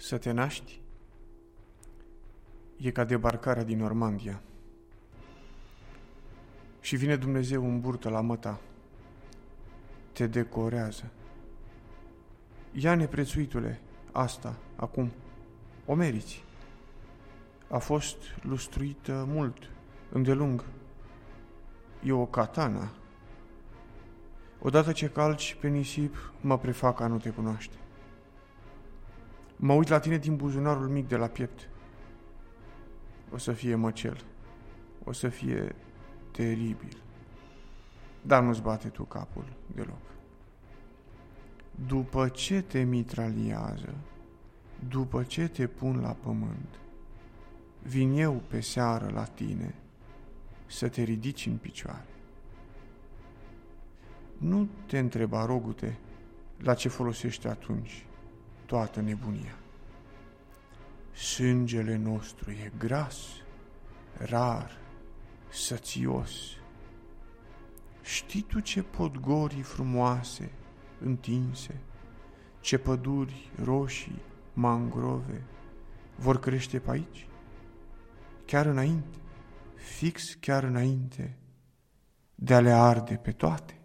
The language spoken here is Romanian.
Să te naști e ca debarcarea din Normandia. Și vine Dumnezeu în burtă la măta. Te decorează. Ia neprețuitule, asta, acum. O meriți. A fost lustruită mult, îndelung. E o katana. Odată ce calci pe nisip, mă prefac a nu te cunoaște. Mă uit la tine din buzunarul mic de la piept. O să fie măcel. O să fie teribil. Dar nu-ți bate tu capul deloc. După ce te mitraliază, după ce te pun la pământ, vin eu pe seară la tine să te ridici în picioare. Nu te întreba, rogute, la ce folosește atunci toată nebunia. Sângele nostru e gras, rar, sățios. Știi tu ce podgorii frumoase, întinse, ce păduri roșii, mangrove vor crește pe aici? Chiar înainte, fix chiar înainte de a le arde pe toate.